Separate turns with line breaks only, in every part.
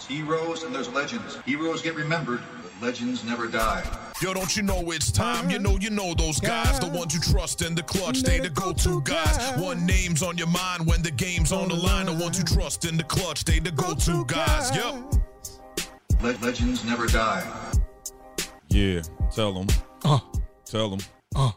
There's heroes and there's legends. Heroes get remembered, but legends never die.
Yo, don't you know it's time? You know, you know those guys, the ones you trust in the clutch, they the go-to guys. One name's on your mind when the game's on the line. The ones you trust in the clutch, they the go-to guys. Yep.
Le- legends never die.
Yeah, tell them.
Uh,
Tell them.
uh,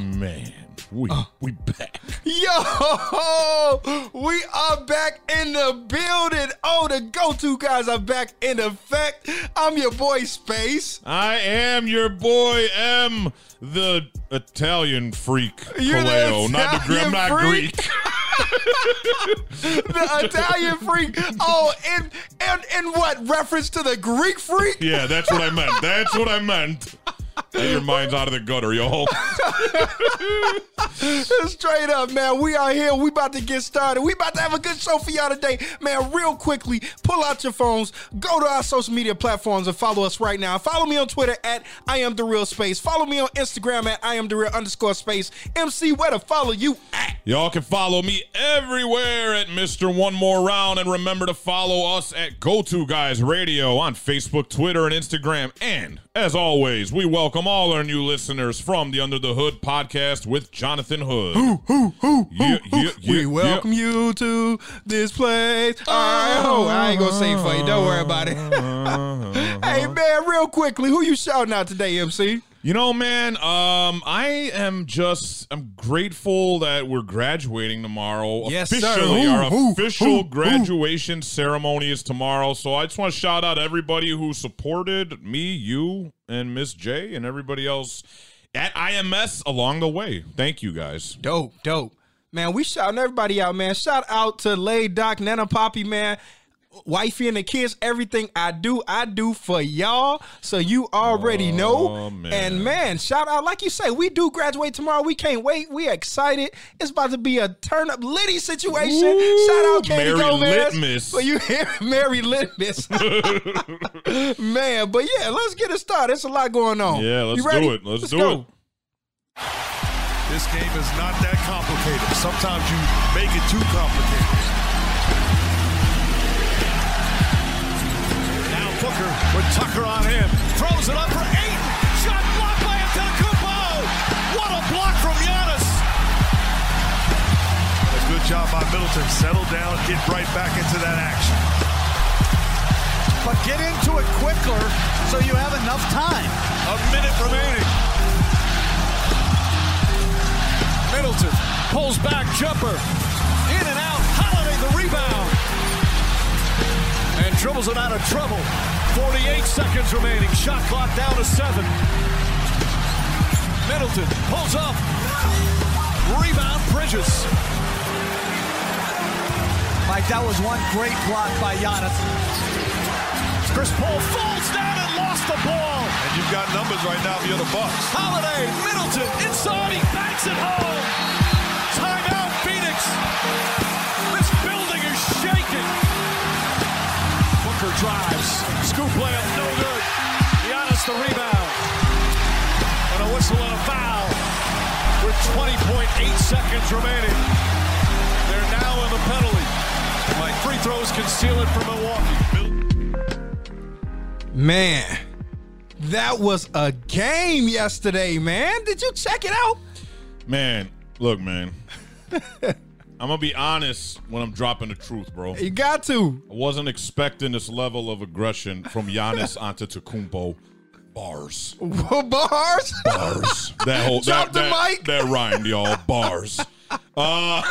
Man, we uh. we back.
Yo, we are back in the building. Oh, the go-to guys are back in effect. I'm your boy Space.
I am your boy M, the Italian freak.
You're the
Kaleo. not the
Italian
I'm not
freak?
Greek.
the Italian freak. Oh, and and and what reference to the Greek freak?
Yeah, that's what I meant. That's what I meant. Your mind's out of the gutter, yo.
Straight up, man. We are here. We about to get started. We about to have a good show for y'all today. Man, real quickly, pull out your phones, go to our social media platforms and follow us right now. Follow me on Twitter at I am the real space. Follow me on Instagram at I am the real underscore space. MC, where to follow you at?
Y'all can follow me everywhere at Mr. One More Round. And remember to follow us at Go To Guys Radio on Facebook, Twitter, and Instagram. And as always, we welcome all our new listeners from the Under the Hood podcast with Jonathan Hood.
Who, who,
Yeah, yeah,
we
yeah,
welcome you to this place. Oh, I ain't gonna sing for you. Don't worry about it. hey, man, real quickly, who you shouting out today, MC?
You know, man, um, I am just I'm grateful that we're graduating tomorrow.
Yes, sir.
Officially,
Who,
our
who,
official
who?
graduation ceremony is tomorrow. So I just want to shout out everybody who supported me, you, and Miss J, and everybody else at IMS along the way. Thank you guys.
Dope, dope. Man, we shouting everybody out, man. Shout out to Lay Doc, Nana Poppy, man. Wifey and the kids, everything I do, I do for y'all. So you already know.
Oh, man.
And man, shout out, like you say, we do graduate tomorrow. We can't wait. We excited. It's about to be a turn up litty situation.
Ooh,
shout out Candy
Mary
Gomez.
Litmus.
For you hear Mary Litmus. man, but yeah, let's get it started. It's a lot going on.
Yeah, let's
You ready?
do it. Let's, do
go.
it.
This game is not that complicated. Sometimes you make it too complicated. Booker with Tucker on him. Throws it up for eight. Shot blocked by Antetokounmpo. What a block from Giannis. A good job by Middleton. Settle down, get right back into that action.
but get into it quicker so you have enough time.
A minute remaining. Middleton pulls back, jumper. In and out. Holiday the rebound. And dribbles it out of trouble. 48 seconds remaining. Shot clock down to seven. Middleton pulls up. Rebound Bridges.
Mike, that was one great block by Giannis.
Chris Paul falls down and lost the ball. And you've got numbers right now if you're the Bucks. Holiday, Middleton, inside, he backs it home. Timeout, Phoenix. Scoop layup, no good. Giannis the rebound. And a whistle and a foul. With 20.8 seconds remaining. They're now in the penalty. My free throws can seal it for Milwaukee.
Man, that was a game yesterday, man. Did you check it out?
Man, look, man. I'm gonna be honest when I'm dropping the truth, bro.
You got to.
I wasn't expecting this level of aggression from Giannis Antetokounmpo. Bars,
Bars.
bars. That whole
Drop
that,
the
that,
mic.
that rhymed, y'all. Bars. Uh,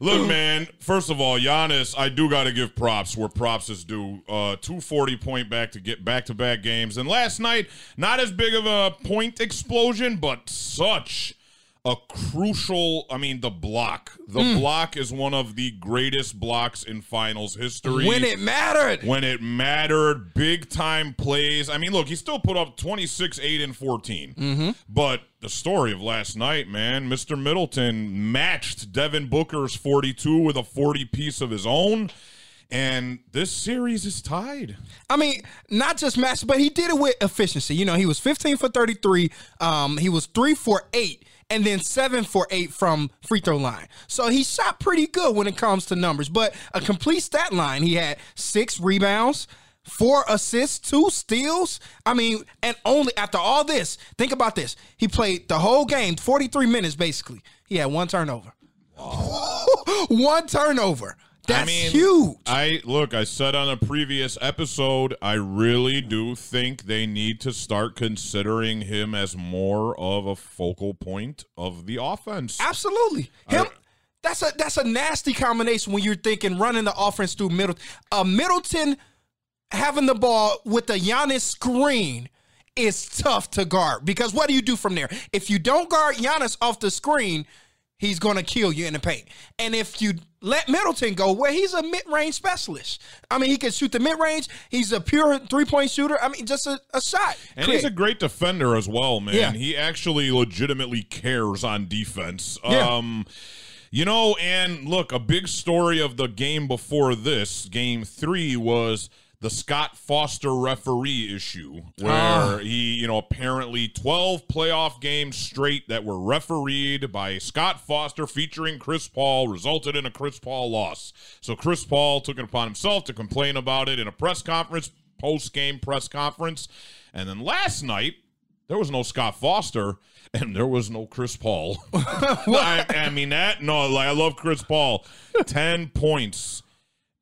look, man. First of all, Giannis, I do got to give props where props is due. Uh, two forty point back to get back to back games, and last night not as big of a point explosion, but such a crucial. I mean, the block. The
Hmm.
block is one of the greatest blocks in finals history.
When it mattered.
when it mattered, big time plays. I mean, look, he still put up 26, 8, and 14.
Mm-hmm.
But the story of last night, man, Mr. Middleton matched Devin Booker's 42 with a 40 piece of his own. And this series is tied.
I mean, not just match, but he did it with efficiency. You know, he was 15 for 33. Um, he was three for eight. And then seven for eight from free throw line. So he shot pretty good when it comes to numbers. But a complete stat line, he had six rebounds, four assists, two steals. I mean, and only after all this, think about this. He played the whole game, 43 minutes basically. He had one turnover. one turnover. That's
I mean,
huge.
I look, I said on a previous episode, I really do think they need to start considering him as more of a focal point of the offense.
Absolutely. Him that's a that's a nasty combination when you're thinking running the offense through Middleton. Uh, Middleton having the ball with the Giannis screen is tough to guard because what do you do from there? If you don't guard Giannis off the screen, he's going to kill you in the paint. And if you let Middleton go, where he's a mid-range specialist. I mean, he can shoot the mid-range. He's a pure three-point shooter. I mean, just a, a shot.
And
Quick.
he's a great defender as well, man.
Yeah.
He actually legitimately cares on defense.
Yeah.
Um you know, and look, a big story of the game before this, game 3 was the Scott Foster referee issue where
Ah.
he, you know, apparently 12 playoff games straight that were refereed by Scott Foster featuring Chris Paul resulted in a Chris Paul loss. So Chris Paul took it upon himself to complain about it in a press conference, post game press conference. And then last night, there was no Scott Foster and there was no Chris Paul. I, I mean that no, like I love Chris Paul. 10 points.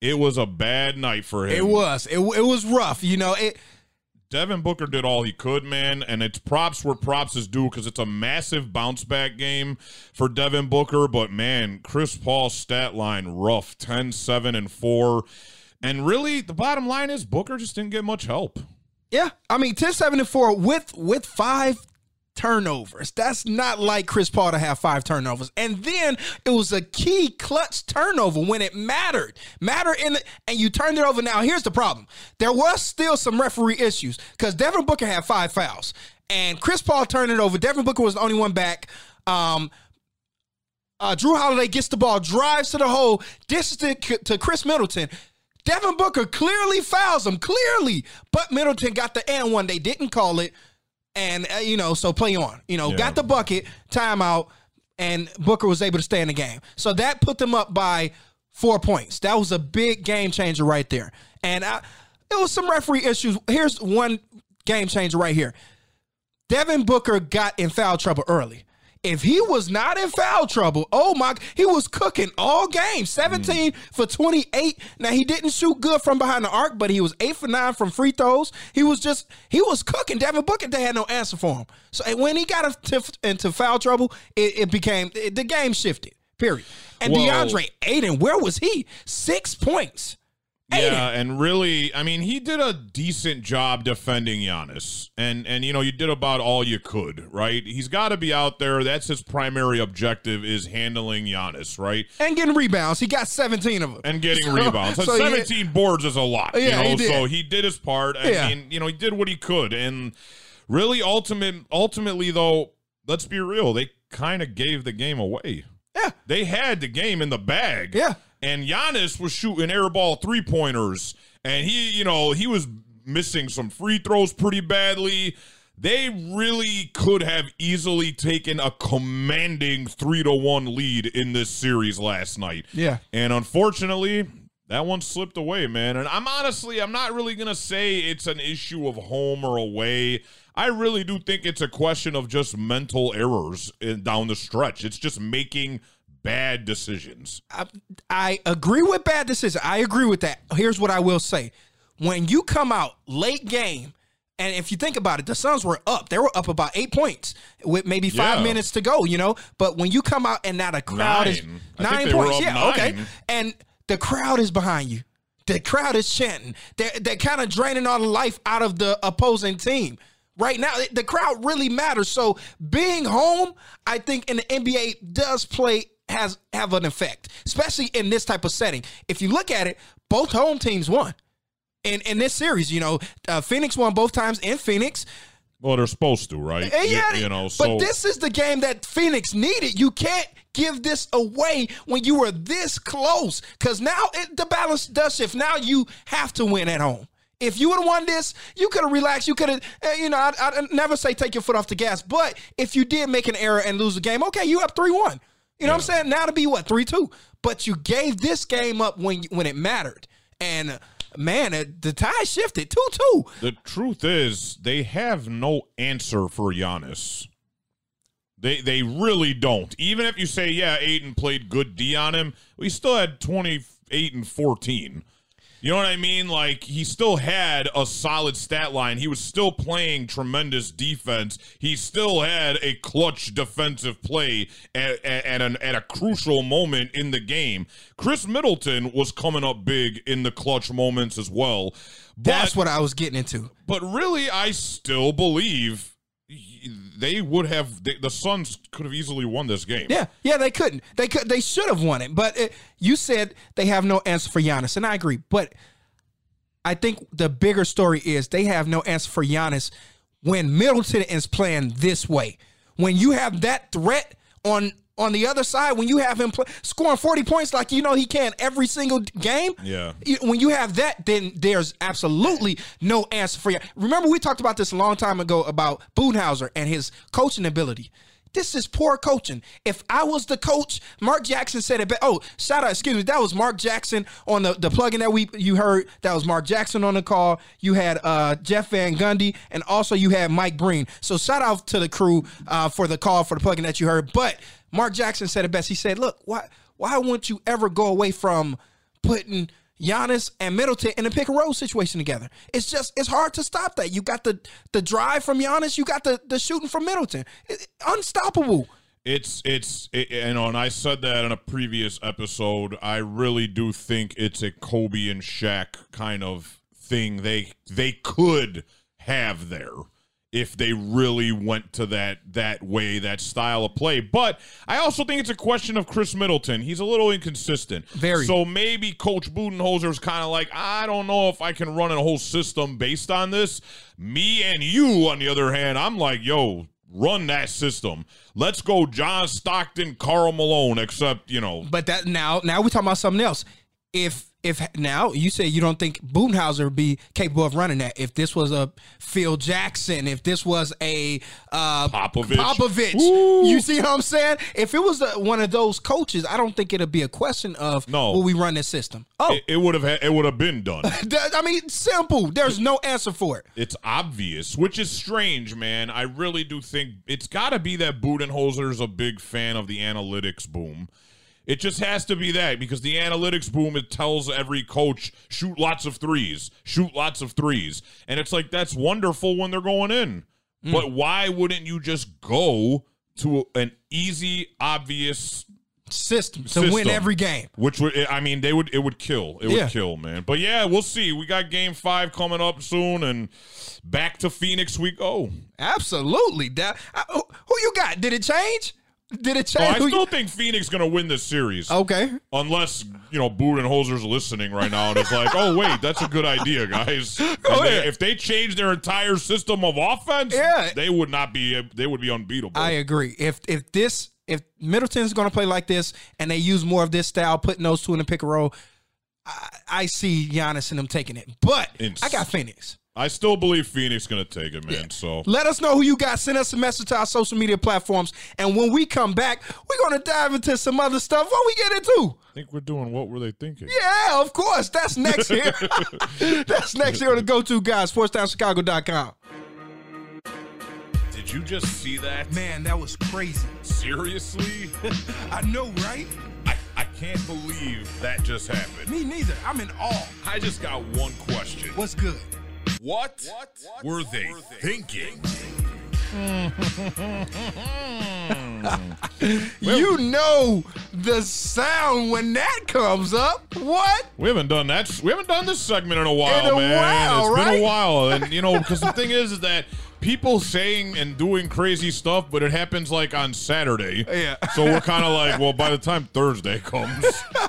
It was a bad night for him.
It was. It, it was rough. You know, it
Devin Booker did all he could, man, and it's props where props is due because it's a massive bounce back game for Devin Booker. But man, Chris Paul's stat line rough 10, 7, and 4. And really, the bottom line is Booker just didn't get much help.
Yeah, I mean 10 7 and 4 with with five turnovers. That's not like Chris Paul to have five turnovers. And then it was a key clutch turnover when it mattered. Matter in the, and you turned it over. Now here's the problem. There was still some referee issues because Devin Booker had five fouls. And Chris Paul turned it over. Devin Booker was the only one back. Um uh, Jrue Holiday gets the ball, drives to the hole, dishes it to, to Khris Middleton. Devin Booker clearly fouls him, clearly. But Middleton got the and one. They didn't call it. And, uh, you know, so play on. You know,
Yeah.
got the bucket, timeout, and Booker was able to stay in the game. So that put them up by four points. That was a big game changer right there. And I, it was some referee issues. Here's one game changer right here. Devin Booker got in foul trouble early. If he was not in foul trouble, oh my, he was cooking all game. 17 mm. for 28. Now he didn't shoot good from behind the arc, but he was 8 for 9 from free throws. He was just he was cooking. Devin Booker they had no answer for him. So when he got into, foul trouble, it, it became it- the game shifted. Period. And
Well-
DeAndre Ayton, where was he? 6 points.
Yeah, and really, I mean, he did a decent job defending Giannis, and and you know, you did about all you could, right? He's got to be out there. That's his primary objective is handling Giannis, right?
And getting rebounds. He got 17 of them.
And getting
So-
rebounds. So
he-
17 boards is a lot, you
Yeah,
know.
he did.
So he did his part. I
Yeah.
mean, you know, he did what he could, and really, ultimate, ultimately, though, let's be real, they kind of gave the game away.
Yeah.
They had the game in the bag.
Yeah.
And Giannis was shooting airball three pointers, and he, you know, he was missing some free throws pretty badly. They really could have easily taken a commanding three to one lead in this series last night.
Yeah.
And unfortunately, that one slipped away, man. And I'm honestly, I'm not really gonna say it's an issue of home or away. I really do think it's a question of just mental errors in, down the stretch. It's just making bad decisions.
I, I agree with bad decision. I agree with that. Here's what I will say: when you come out late game, and if you think about it, the Suns were up. They were up about eight points with maybe five
Yeah.
minutes to go. You know, but when you come out and now the crowd is
Nine. I
nine
think they were
points, yeah, okay, and the crowd is behind you. The crowd is chanting. They're, they're kind of draining all the life out of the opposing team. Right now, the crowd really matters. So being home, I think in the NBA does play has have an effect, especially in this type of setting. If you look at it, both home teams won in in this series. You know, uh, Phoenix won both times in Phoenix.
Well, they're supposed to, right?
And
You-
yeah,
you, know.
but this is the game that Phoenix needed. You can't give this away when you were this close, because now it, the balance does shift. Now you have to win at home. If you would have won this, you could have relaxed. You could have, uh, you know, I'd, I'd never say take your foot off the gas. But if you did make an error and lose the game, okay, you up three one. You know what I'm saying? Now to be what three two, but you gave this game up when when it mattered, and uh, man, the tide shifted two two.
The truth is, they have no answer for Giannis. They they really don't. Even if you say, yeah, Ayton played good D on him, we still had 28 and 14. You know what I mean? Like he still had a solid stat line. He was still playing tremendous defense. He still had a clutch defensive play at, at, at, an, at a crucial moment in the game. Khris Middleton was coming up big in the clutch moments as well. But,
That's what I was getting into.
But really, I still believe they would have they, the Suns could have easily won this game.
Yeah, yeah, they couldn't. They could. They should have won it. But it, you said they have no answer for Giannis, and I agree. But I think the bigger story is they have no answer for Giannis when Middleton is playing this way. When you have that threat on on the other side, when you have him play, scoring 40 points like you know he can every single game,
Yeah.
when you have that, then there's absolutely no answer for you. Remember, we talked about this a long time ago about Boonhauser and his coaching ability. This is poor coaching. If I was the coach, Mark Jackson said it. Oh, shout out, excuse me. That was Mark Jackson on the the plugin that we you heard. That was Mark Jackson on the call. You had uh, Jeff Van Gundy, and also you had Mike Breen. So shout out to the crew uh, for the call for the plugin that you heard. But Mark Jackson said it best. He said, "Look, why why wouldn't you ever go away from putting Giannis and Middleton in a pick and roll situation together. It's just it's hard to stop that. You got the the drive from Giannis, you got the the shooting from Middleton. It- unstoppable.
It's it's it, you know, and I said that in a previous episode. I really do think it's a Kobe and Shaq kind of thing. They they could have there if they really went to that that way, that style of play. But I also think it's a question of Khris Middleton. He's a little inconsistent.
Very.
So maybe Coach Budenholzer is kind of like, I don't know if I can run a whole system based on this. Me and you, on the other hand, I'm like, yo, run that system. Let's go John Stockton, Carl Malone, except, you know,
But that now now we're talking about something else. If if now you say you don't think Boonhauser would be capable of running that. If this was a Phil Jackson, if this was a uh,
Popovich.
Popovich, you see what I'm saying? If it was a, one of those coaches, I don't think it'd be a question of
No.
will we run this system. Oh,
it, would have it would have been done.
I mean, simple. There's no answer for it.
It's obvious, which is strange, man. I really do think it's got to be that Budenholzer's a big fan of the analytics boom. It just has to be that because the analytics boom it tells every coach shoot lots of threes, shoot lots of threes, and it's like that's wonderful when they're going in. Hmm. But why wouldn't you just go to an easy, obvious
System to win every game.
Which would I mean they would it would kill. It would kill, man. But yeah, we'll see. We got game five coming up soon and back to Phoenix we go.
Absolutely. That, who you got? Did it change? Did it
Oh,
change?
I still think Phoenix is gonna win this series.
okay.
Unless, you know, Budenholzer's listening right now and it's like, oh wait, that's a good idea, guys. They- if they change their entire system of offense,
Yeah.
they would not be they would be unbeatable.
I agree. If if this if Middleton's going to play like this and they use more of this style, putting those two in the pick and roll, I, I see Giannis and them taking it. But
Ins-
I got Phoenix.
I still believe Phoenix gonna take it, man. So
Let us know who you got. Send us a message to our social media platforms. And when we come back, we're going to dive into some other stuff. What we get into?
I think we're doing what were they thinking?
Yeah, of course. That's next here. That's next here on the Go To Guys, SportsTownChicago.com.
Did you just see that?
Man, that was crazy.
Seriously?
I know, right?
I, I can't believe that just happened.
Me neither. I'm in awe.
I just got one question.
What's good?
What, were they thinking? Hmm.
you know the sound when that comes up. What?
We haven't done that. We haven't done this segment in a while,
In a
man.
while,
It's been a while, and you know, because the thing is, is that people saying and doing crazy stuff, but it happens like on Saturday.
Yeah.
So we're kind of like, well, by the time Thursday comes,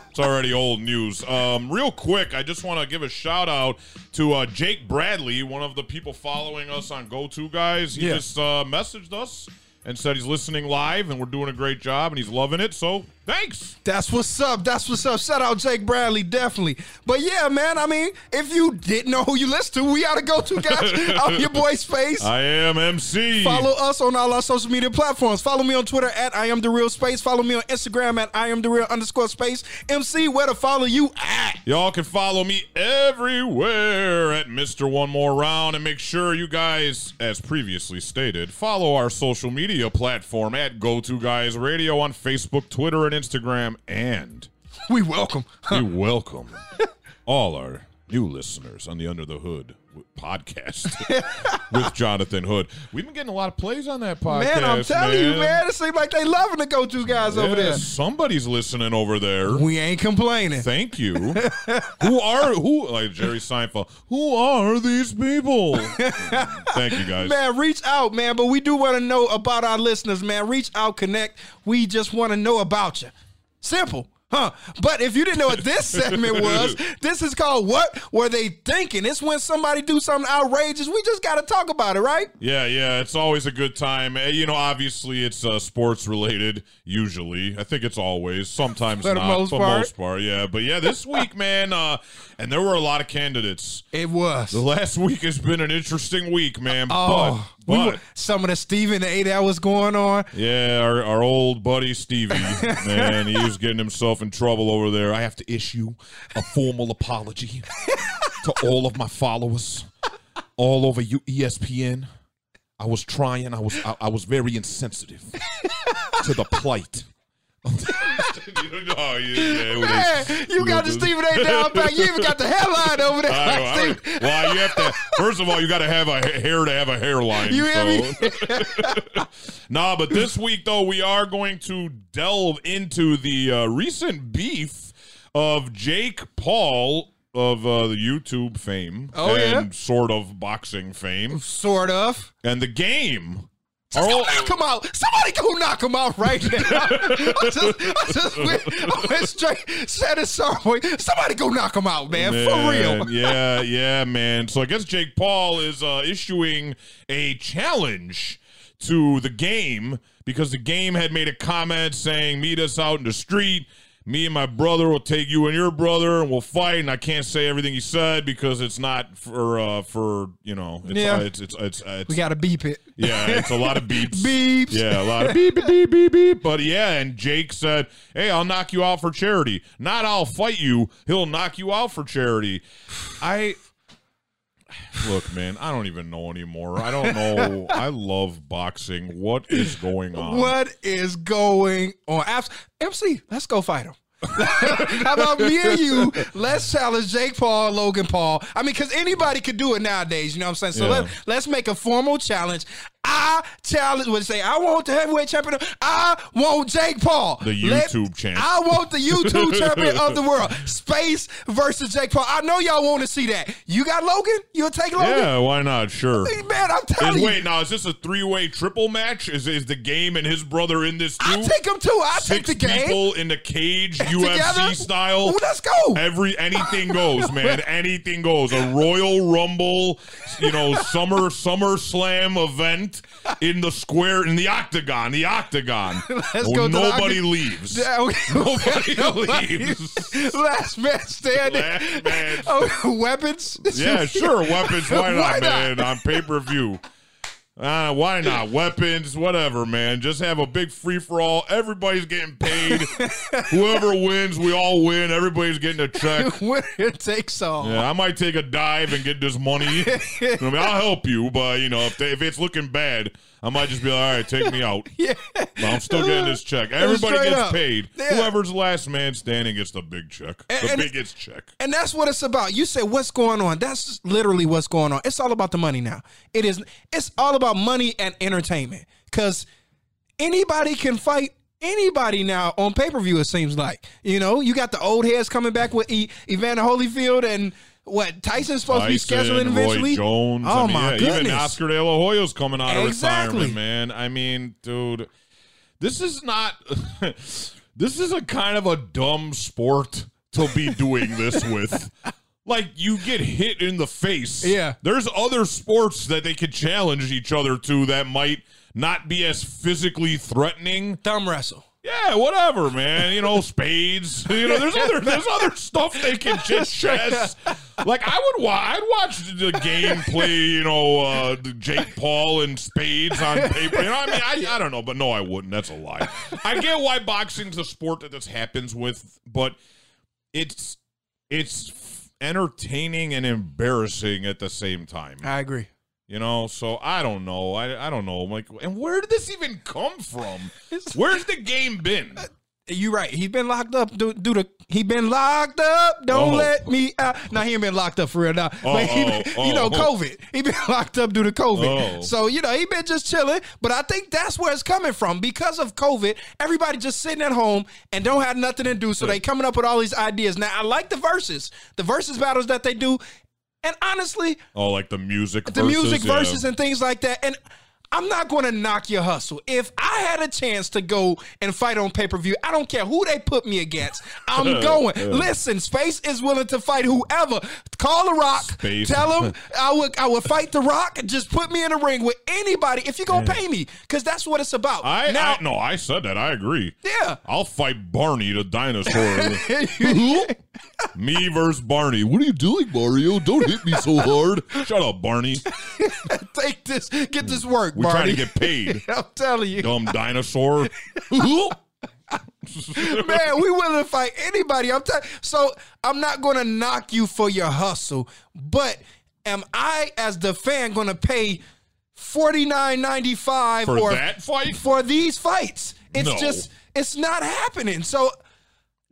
it's already old news. Um, real quick, I just want to give a shout out to uh, Jake Bradley, one of the people following us on Go To Guys. He
Yeah.
just uh, messaged us and said he's listening live, and we're doing a great job, and he's loving it. So Thanks.
That's what's up. That's what's up. Shout out Jake Bradley, definitely. But yeah, man, I mean, if you didn't know who you listen to, we ought to go to guys out your boy Space.
I am MC.
Follow us on all our social media platforms. Follow me on Twitter at I am the real space. Follow me on Instagram at I am the real underscore space. MC, where to follow you at?
Y'all can follow me everywhere at Mr. One More Round and make sure you guys, as previously stated, follow our social media platform at Go To Guys Radio on Facebook, Twitter, and Instagram. And
We welcome.
we welcome all our new listeners on the Under the Hood podcast with Jonathan Hood. We've been getting a lot of plays on that podcast.
Man, I'm telling you, man, it seems like they loving the go to guys over there.
somebody's listening over there.
We ain't complaining.
Thank you. who are who like Jerry Seinfeld? Who are these people? Thank you guys.
Man, reach out, man. But we do want to know about our listeners, man. Reach out, connect. We just want to know about you. Simple. Huh. But if you didn't know what this segment was, this is called What Were They Thinking? It's when somebody do something outrageous. We just got to talk about it, right?
Yeah, yeah, it's always a good time. Eh, You know, obviously it's uh, sports related. Usually, I think it's always. Sometimes
For the
not.
most
for
part.
most part, yeah. But yeah, this week, man, uh, and there were a lot of candidates.
It was.
The last week has been an interesting week, man.
Oh,
but,
we were- some of the A that was going on.
Yeah, our, our old buddy Stevie, man, he was getting himself in trouble over there. I have to issue a formal apology to all of my followers all over you ESPN. I was trying. I was I, I was very insensitive to the plight. Oh, yeah, yeah,
Man, you got the Stephen A down pat. You even got the headline over there.
I I Well, you have to. First of all, you got to have a hair to have a hairline.
You hear
so. nah, but this week though, we are going to delve into the uh, recent beef of Jake Paul of uh, the YouTube fame
Oh, yeah?
and sort of boxing fame
Sort of.
and the game.
Just go knock him out. Somebody go knock him out right now. I just, I just went, I went straight, said it sorry. Somebody go knock him out, man. For real.
Yeah, yeah, man. So I guess Jake Paul is uh, issuing a challenge to the game because the game had made a comment saying, "Meet us out in the street." Me and my brother will take you and your brother, and we'll fight. And I can't say everything he said because it's not for uh, for you know. It's,
Yeah.
uh, it's it's it's, it's
We got to beep it.
yeah, it's a lot of beeps.
Beeps.
Yeah, a lot of beep, beep, beep, beep. But yeah, and Jake said, hey, I'll knock you out for charity. Not I'll fight you. He'll knock you out for charity. I. Look, man, I don't even know anymore. I don't know. I love boxing. What is going on?
What is going on? Abs- MC, let's go fight him. How about me and you? Let's challenge Jake Paul, Logan Paul. I mean, because anybody could do it nowadays. You know what I'm saying? So
Yeah.
let, let's make a formal challenge. I challenge would say, I want the heavyweight champion. I want Jake Paul.
The YouTube champ.
I want the YouTube champion of the world. Space versus Jake Paul. I know y'all want to see that. You got Logan? You'll take Logan?
Yeah, why not? Sure.
Man, I'm telling
Is,
you.
wait, now is this a three-way triple match? Is is the game and his brother in this too?
I take him too. I take the game.
people in the cage, UFC
Together?
style.
Ooh, let's go.
Every anything goes, man. anything goes. A Royal Rumble, you know, summer summer slam event in the square in the octagon. The octagon.
Let's
Oh,
go
nobody leaves.
Yeah, okay.
Nobody leaves.
Last man standing.
Last man.
Oh, weapons?
Yeah, sure. Weapons. Why not,
Why not?
man? On pay per view. Uh, why not? Weapons, whatever, man. Just have a big free for all. Everybody's getting paid. Whoever wins, we all win. Everybody's getting a check.
it takes all.
Yeah, I might take a dive and get this money. I mean, I'll help you, but you know, if they, if it's looking bad, I might just be like, all right, take me out.
Yeah.
But I'm still getting this check. Everybody gets
up.
paid.
Yeah.
Whoever's last man standing gets the big check.
And-
the
and-
biggest check.
And that's what it's about. You say, what's going on. That's literally what's going on. It's all about the money now. It is it's all about money and entertainment. Cause anybody can fight anybody now on pay-per-view, it seems like. You know, you got the old heads coming back with e- Evander Holyfield and what Tyson's supposed
Tyson,
to be scheduling eventually.
Roy Jones.
Oh
I mean,
my
yeah,
goodness.
Even Oscar De La Hoya's coming out of
Exactly.
retirement, man. I mean, dude, this is not. this is a kind of a dumb sport to be doing this with. Like you get hit in the face.
Yeah.
There's other sports that they could challenge each other to that might not be as physically threatening.
Thumb wrestle.
Yeah, whatever, man. You know, spades. You know, there's other there's other stuff they can just chess. Like I would watch, I'd watch the game play. You know, uh, Jake Paul and spades on paper. You know, I mean, I, I don't know, but no, I wouldn't. That's a lie. I get why boxing's a sport that this happens with, but it's it's entertaining and embarrassing at the same time.
I agree.
You know, so I don't know. I I don't know. I'm like, and where did this even come from? Where's the game been?
Uh, you're right. He's been locked up due, due to he been locked up. Don't
Oh.
let me out. Now he ain't been locked up for real now. but he been,
oh,
you know,
oh.
COVID. He been locked up due to COVID.
Oh.
So you know he been just chilling. But I think that's where it's coming from because of COVID. Everybody just sitting at home and don't have nothing to do. So they coming up with all these ideas. Now I like the verses, the verses battles that they do. And honestly,
Oh, like the music,
the
versus,
music
yeah.
verses and things like that. And I'm not going to knock your hustle. If I had a chance to go and fight on pay per view, I don't care who they put me against. I'm going. Listen, Space is willing to fight whoever. Call the Rock.
Space.
Tell him I would. I would fight the Rock. Just put me in a ring with anybody if you're gonna pay me, because that's what it's about.
I,
now,
I no, I said that. I agree.
yeah.
I'll fight Barney the dinosaur. Me versus Barney. What are you doing, Mario? Don't hit me so hard. Shut up, Barney.
Take this. Get this work,
We're trying to get paid.
I'm telling you.
Dumb dinosaur.
Man, we willing to fight anybody. I'm telling. So I'm not going to knock you for your hustle, but am I, as the fan, going to pay forty nine ninety five
For
or
that fight?
for these fights? It's
No.
just it's not happening. So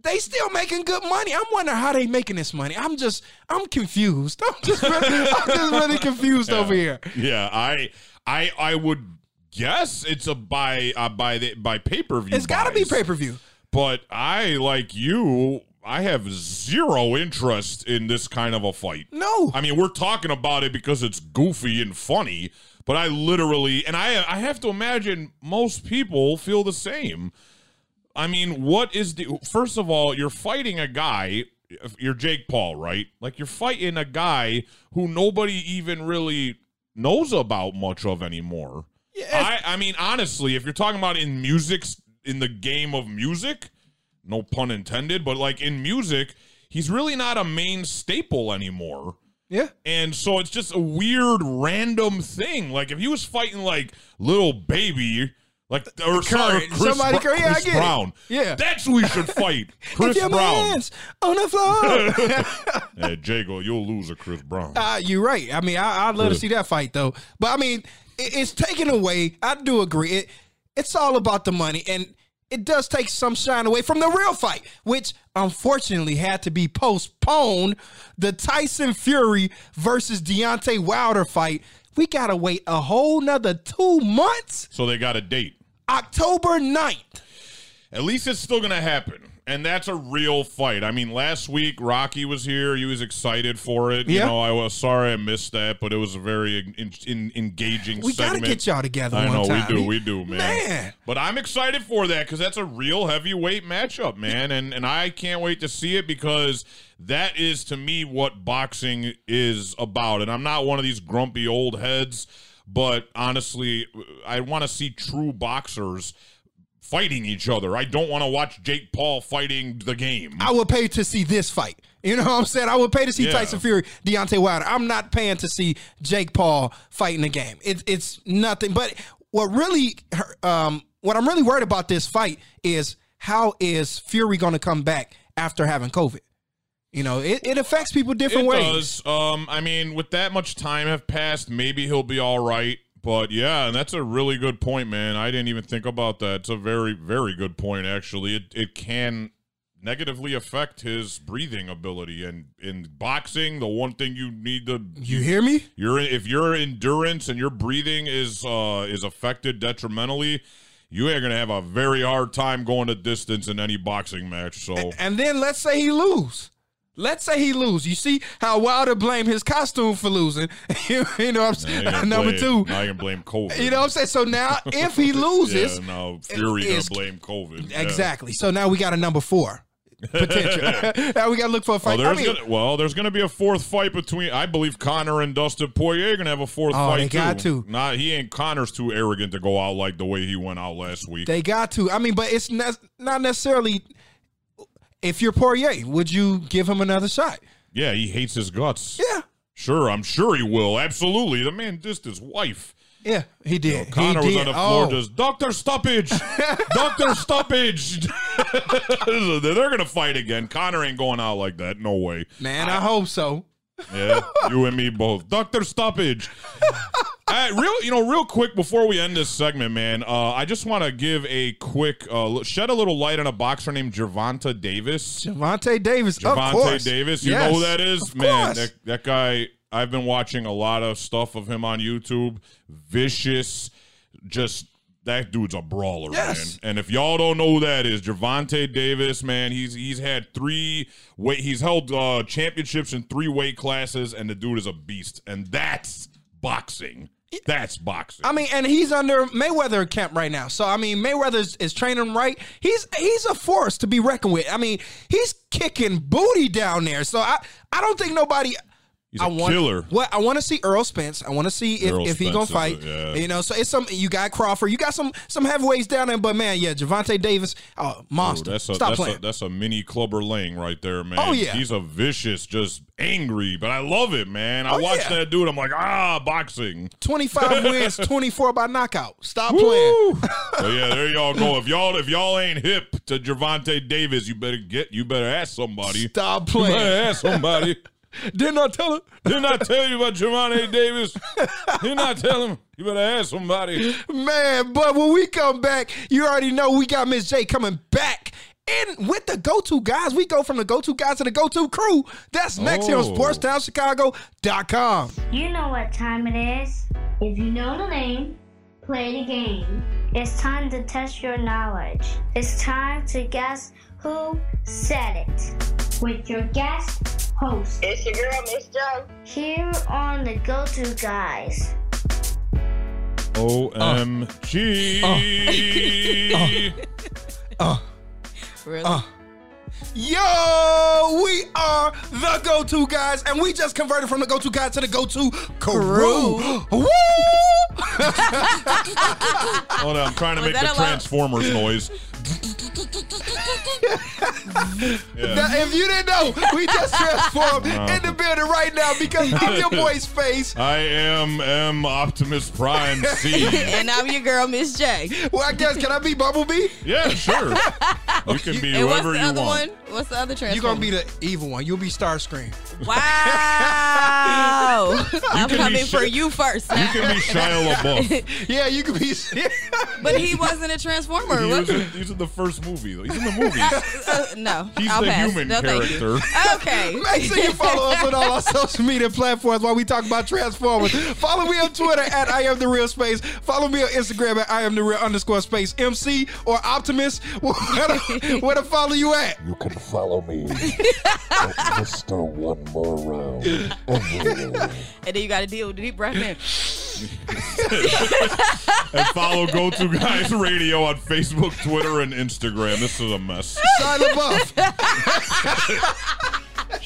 they still making good money. I'm wondering how they making this money. I'm just I'm confused. I'm just really, I'm just really confused over here.
Yeah, I I I would guess it's a by uh, by the by pay per view.
It's got to be pay per view.
But I like you. I have zero interest in this kind of a fight.
No.
I mean, we're talking about it because it's goofy and funny, but I literally and I I have to imagine most people feel the same. I mean, what is the first of all, you're fighting a guy, you're Jake Paul, right? Like you're fighting a guy who nobody even really knows about much of anymore. I I mean, honestly, if you're talking about in music in the game of music, no pun intended, but like in music, he's really not a main staple anymore.
Yeah.
And so it's just a weird random thing. Like if he was fighting like little baby, like or sorry,
Curry.
Chris,
Somebody
Br-
yeah,
Chris
get it.
Brown.
Yeah.
That's who he should fight. Chris Brown.
on the floor.
Hey, Jago, you'll lose a Chris Brown.
Uh, you're right. I mean, I, I'd love to see that fight though. But I mean, it, it's taken away. I do agree. It, it's all about the money, and it does take some shine away from the real fight, which unfortunately had to be postponed. The Tyson Fury versus Deontay Wilder fight. We gotta wait a whole nother two months.
So they got a date.
October 9th.
At least it's still going to happen. And that's a real fight. I mean, last week Rocky was here. He was excited for it. You know, I was sorry I missed that, but it was a very in, in, engaging
We gotta get y'all together
I know
time.
we do, we do, man.
Man.
But I'm excited for that because that's a real heavyweight matchup, man, and and I can't wait to see it because that is to me what boxing is about. And I'm not one of these grumpy old heads, but honestly, I want to see true boxers fighting each other. I don't want to watch Jake Paul fighting the game.
I would pay to see this fight. You know what I'm saying? I would pay to see
Yeah.
Tyson Fury, Deontay Wilder. I'm not paying to see Jake Paul fighting the game. It, it's nothing. But what really, um, what I'm really worried about this fight is how is Fury going to come back after having COVID? You know, it, it affects people different
it
ways.
does. Um, I mean, with that much time have passed, maybe he'll be all right. But yeah, and that's a really good point, man. I didn't even think about that. It's a very, very good point, actually. It it can negatively affect his breathing ability, and in boxing, the one thing you need to
You hear me?
your if your endurance and your breathing is uh is affected detrimentally, you are gonna have a very hard time going the distance in any boxing match. So
And then let's say he lose. Let's say he lose. You see how Wilder blamed his costume for losing. you know what I'm
now
saying? Number
blame-
two.
now you can blame COVID.
You know what I'm saying? So now if he loses,
Yeah, no, Fury gonna
is-
blame COVID. Yeah.
Exactly. So now we got a number four. potential. now we got to look for a
Oh,
fight. I mean,
gonna, well, there's going to be a fourth fight between. I believe Conor and Dustin Poirier are going to have a fourth
Oh,
fight
they got
too.
to.
Not he ain't Conor's too arrogant to go out like the way he went out last week.
they got to. I mean, but it's ne- not necessarily. If you're Poirier, would you give him another shot?
yeah, he hates his guts.
Yeah.
Sure, I'm sure he will. Absolutely, the man dissed his wife.
Yeah, he did.
Conor
he
was
did.
on the oh. floor
Oh.
just Doctor Stoppage, Doctor Stoppage. They're gonna fight again. Conor ain't going out like that. No way.
Man, I hope so.
Yeah, you and me both. Doctor Stoppage. Real, you know, real quick before we end this segment, man. Uh, I just want to give a quick uh, shed a little light on a boxer named Gervonta Davis.
Gervonta Davis, of
Gervonta
course.
Davis, you
Yes,
know who that is, man. That that guy. I've been watching a lot of stuff of him on YouTube. Vicious, just that dude's a brawler,
Yes.
man. And if y'all don't know who that is, Gervonta Davis, man, he's he's had three weight, he's held uh, championships in three weight classes, and the dude is a beast. And that's boxing. That's boxing.
I mean, and he's under Mayweather camp right now. So I mean, Mayweather is, training him right. He's he's a force to be reckoned with. I mean, he's kicking booty down there. So I I don't think nobody.
He's
I
a
want,
killer.
What I want to see Errol Spence. I want to see if,
Earl
if he gonna
is a-
fight.
yeah.
You know, so it's some you got Crawford. You got some some heavyweights down there. But man, yeah, Gervonta Davis, oh, monster.
That's a
Stop
that's
playing.
a that's a mini Clubber Lang right there, man.
Oh, yeah.
he's a vicious, just angry, but I love it, man. I
Oh,
watch
yeah.
that dude. I'm like, ah, boxing.
25 wins, 24 by knockout. Stop playing.
Woo! so yeah, there y'all go. If y'all if y'all ain't hip to Gervonta Davis, you better get you better ask somebody.
Stop
You better
playing.
ask somebody.
Didn't I tell her?
Didn't I tell you about Gervonta Davis? Didn't I tell him? You better ask somebody.
Man, but when we come back, you already know we got Miss J coming back. And with the go-to guys, we go from the go-to guys to the go-to crew. That's next here on
Oh.
SportsTownChicago.com.
You know what time it is. If you know the name, play the game. It's time to test your knowledge. It's time to guess who said it. With your guest host.
It's your girl, Miss Joe.
Here on the Go To Guys.
OMG. Oh. Uh. Uh. Uh.
Really?
Yo, we are the go-to guys, and we just converted from the go-to guy to the go-to crew. Woo!
Hold on, I'm trying to
Was
make the
a lot?
Transformers noise.
Now, if you didn't know, we just transformed in the building right now because of your boy's face.
I am M Optimus Prime C.
and I'm your girl, Miss J.
Well, I guess, can I be Bumblebee?
Yeah, sure. You can be
And
whoever you want.
One? What's the other transformer?
You're gonna be the evil one. You'll be Starscream.
Wow. I'm coming
sh-
for you first.
You can be Shia LaBeouf.
Yeah, you can be.
but he wasn't a transformer.
He
What-
was in, he's in the first movie. though. He's in the movie.
Uh, no,
He's
I'll
the
pass.
human
no, thank you.
character.
Okay.
Make sure you follow us on all our social media platforms while we talk about Transformers. Follow me on Twitter at I am the real space. Follow me on Instagram at I am the real underscore space MC or Optimus. Where to, where to follow you at?
You can follow me at Mr. One More Round.
And then you got to deal with the deep breath in.
and follow Go To Guys Radio on Facebook, Twitter, and Instagram. This is a mess.
Shia LaBeouf.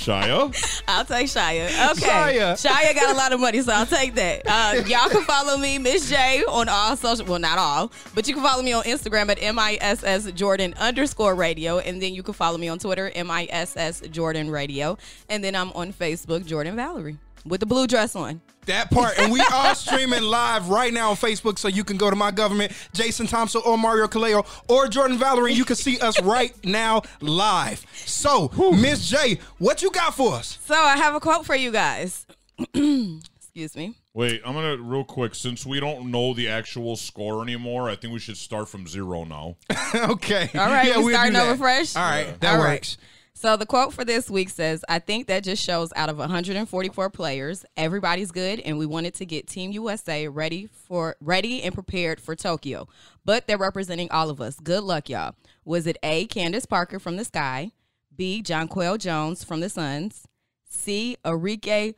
Shia?
I'll take Shia. Okay.
Shia.
Shia got a lot of money, so I'll take that. Uh, y'all can follow me, Miss J, on all social. Well, not all, but you can follow me on Instagram at miss Jordan underscore radio, and then you can follow me on Twitter miss Jordan radio, and then I'm on Facebook Jordan Valerie with the blue dress on.
That part. And we are streaming live right now on Facebook, so you can go to my government, Jason Thompson or Mario Kaleo or Jordan Valerie. You can see us right now live. So, Miss J, what you got for us?
So I have a quote for you guys. Excuse me.
Wait, I'm gonna real quick. Since we don't know the actual score anymore, I think we should start from zero now.
okay.
All right, we
we'll
starting over fresh?
All right, that
All right.
Works.
So the quote for this week says, I think that just shows out of 144 players, everybody's good, and we wanted to get Team USA ready for ready and prepared for Tokyo. But they're representing all of us. Good luck, y'all. Was it A, Candace Parker from the Sky, B, Jonquel Jones from the Suns, C, Enrique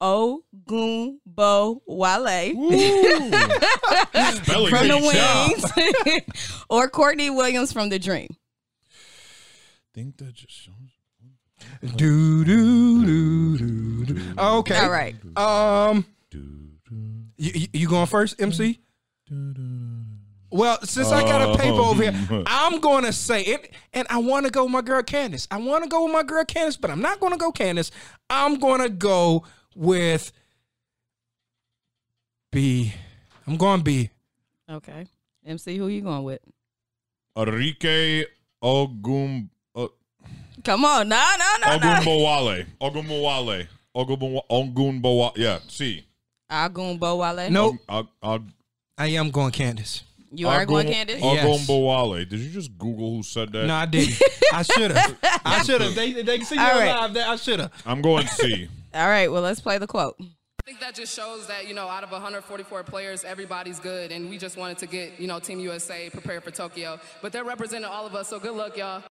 Ogunbowale
Spelling
from the. Wings, or Courtney Williams from the Dream?
think that just shows.
Do do do do do. Okay.
All right.
Um, you, you- you going first, MC? Well, since I got a paper over here, I'm going to say it, and I want to go with my girl Candace. I want to go with my girl Candace, but I'm not going to go Candace. I'm going to go with B. I'm going B.
Okay. MC, who you going with?
Enrique Ogum
Come on. No, no, no, no.
Ogunbowale. Ogunbowale. Ogunbo- Ogunbowale. Yeah, see.
Agun Bowale.
Nope,
Og- Og-
I am going Candace.
You are going
Ogun-
Candace?
Yes.
Did you just Google who said that?
No, I didn't. I should have. I should have. They, they can see you
All right.
live. There. I should have.
I'm going C.
All right. Well, let's play the quote.
I think that just shows that, you know, out of 144 players, everybody's good. And we just wanted to get, you know, Team USA prepared for Tokyo. But they're representing all of us, so good luck, y'all.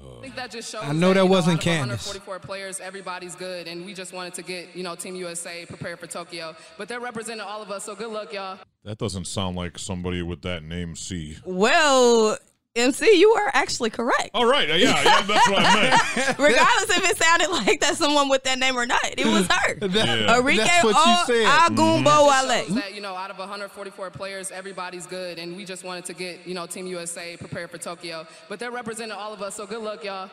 I think that just shows
I know that
you
wasn't
out of
Candace.
144 players, everybody's good. And we just wanted to get, you know, Team USA prepared for Tokyo. But they're representing all of us, so good luck, y'all.
That doesn't sound like somebody with that name C.
Well, MC, you are actually correct.
All right. Yeah, yeah, that's what I meant.
Regardless if it sounded like that someone with that name or not, it was her.
Yeah.
Enrique
That's what you said.
Agun mm-hmm.
Shows
Bowale.
that, you know, out of 144 players, everybody's good. And we just wanted to get, you know, Team USA prepared for Tokyo. But they're representing all of us, so good luck, y'all.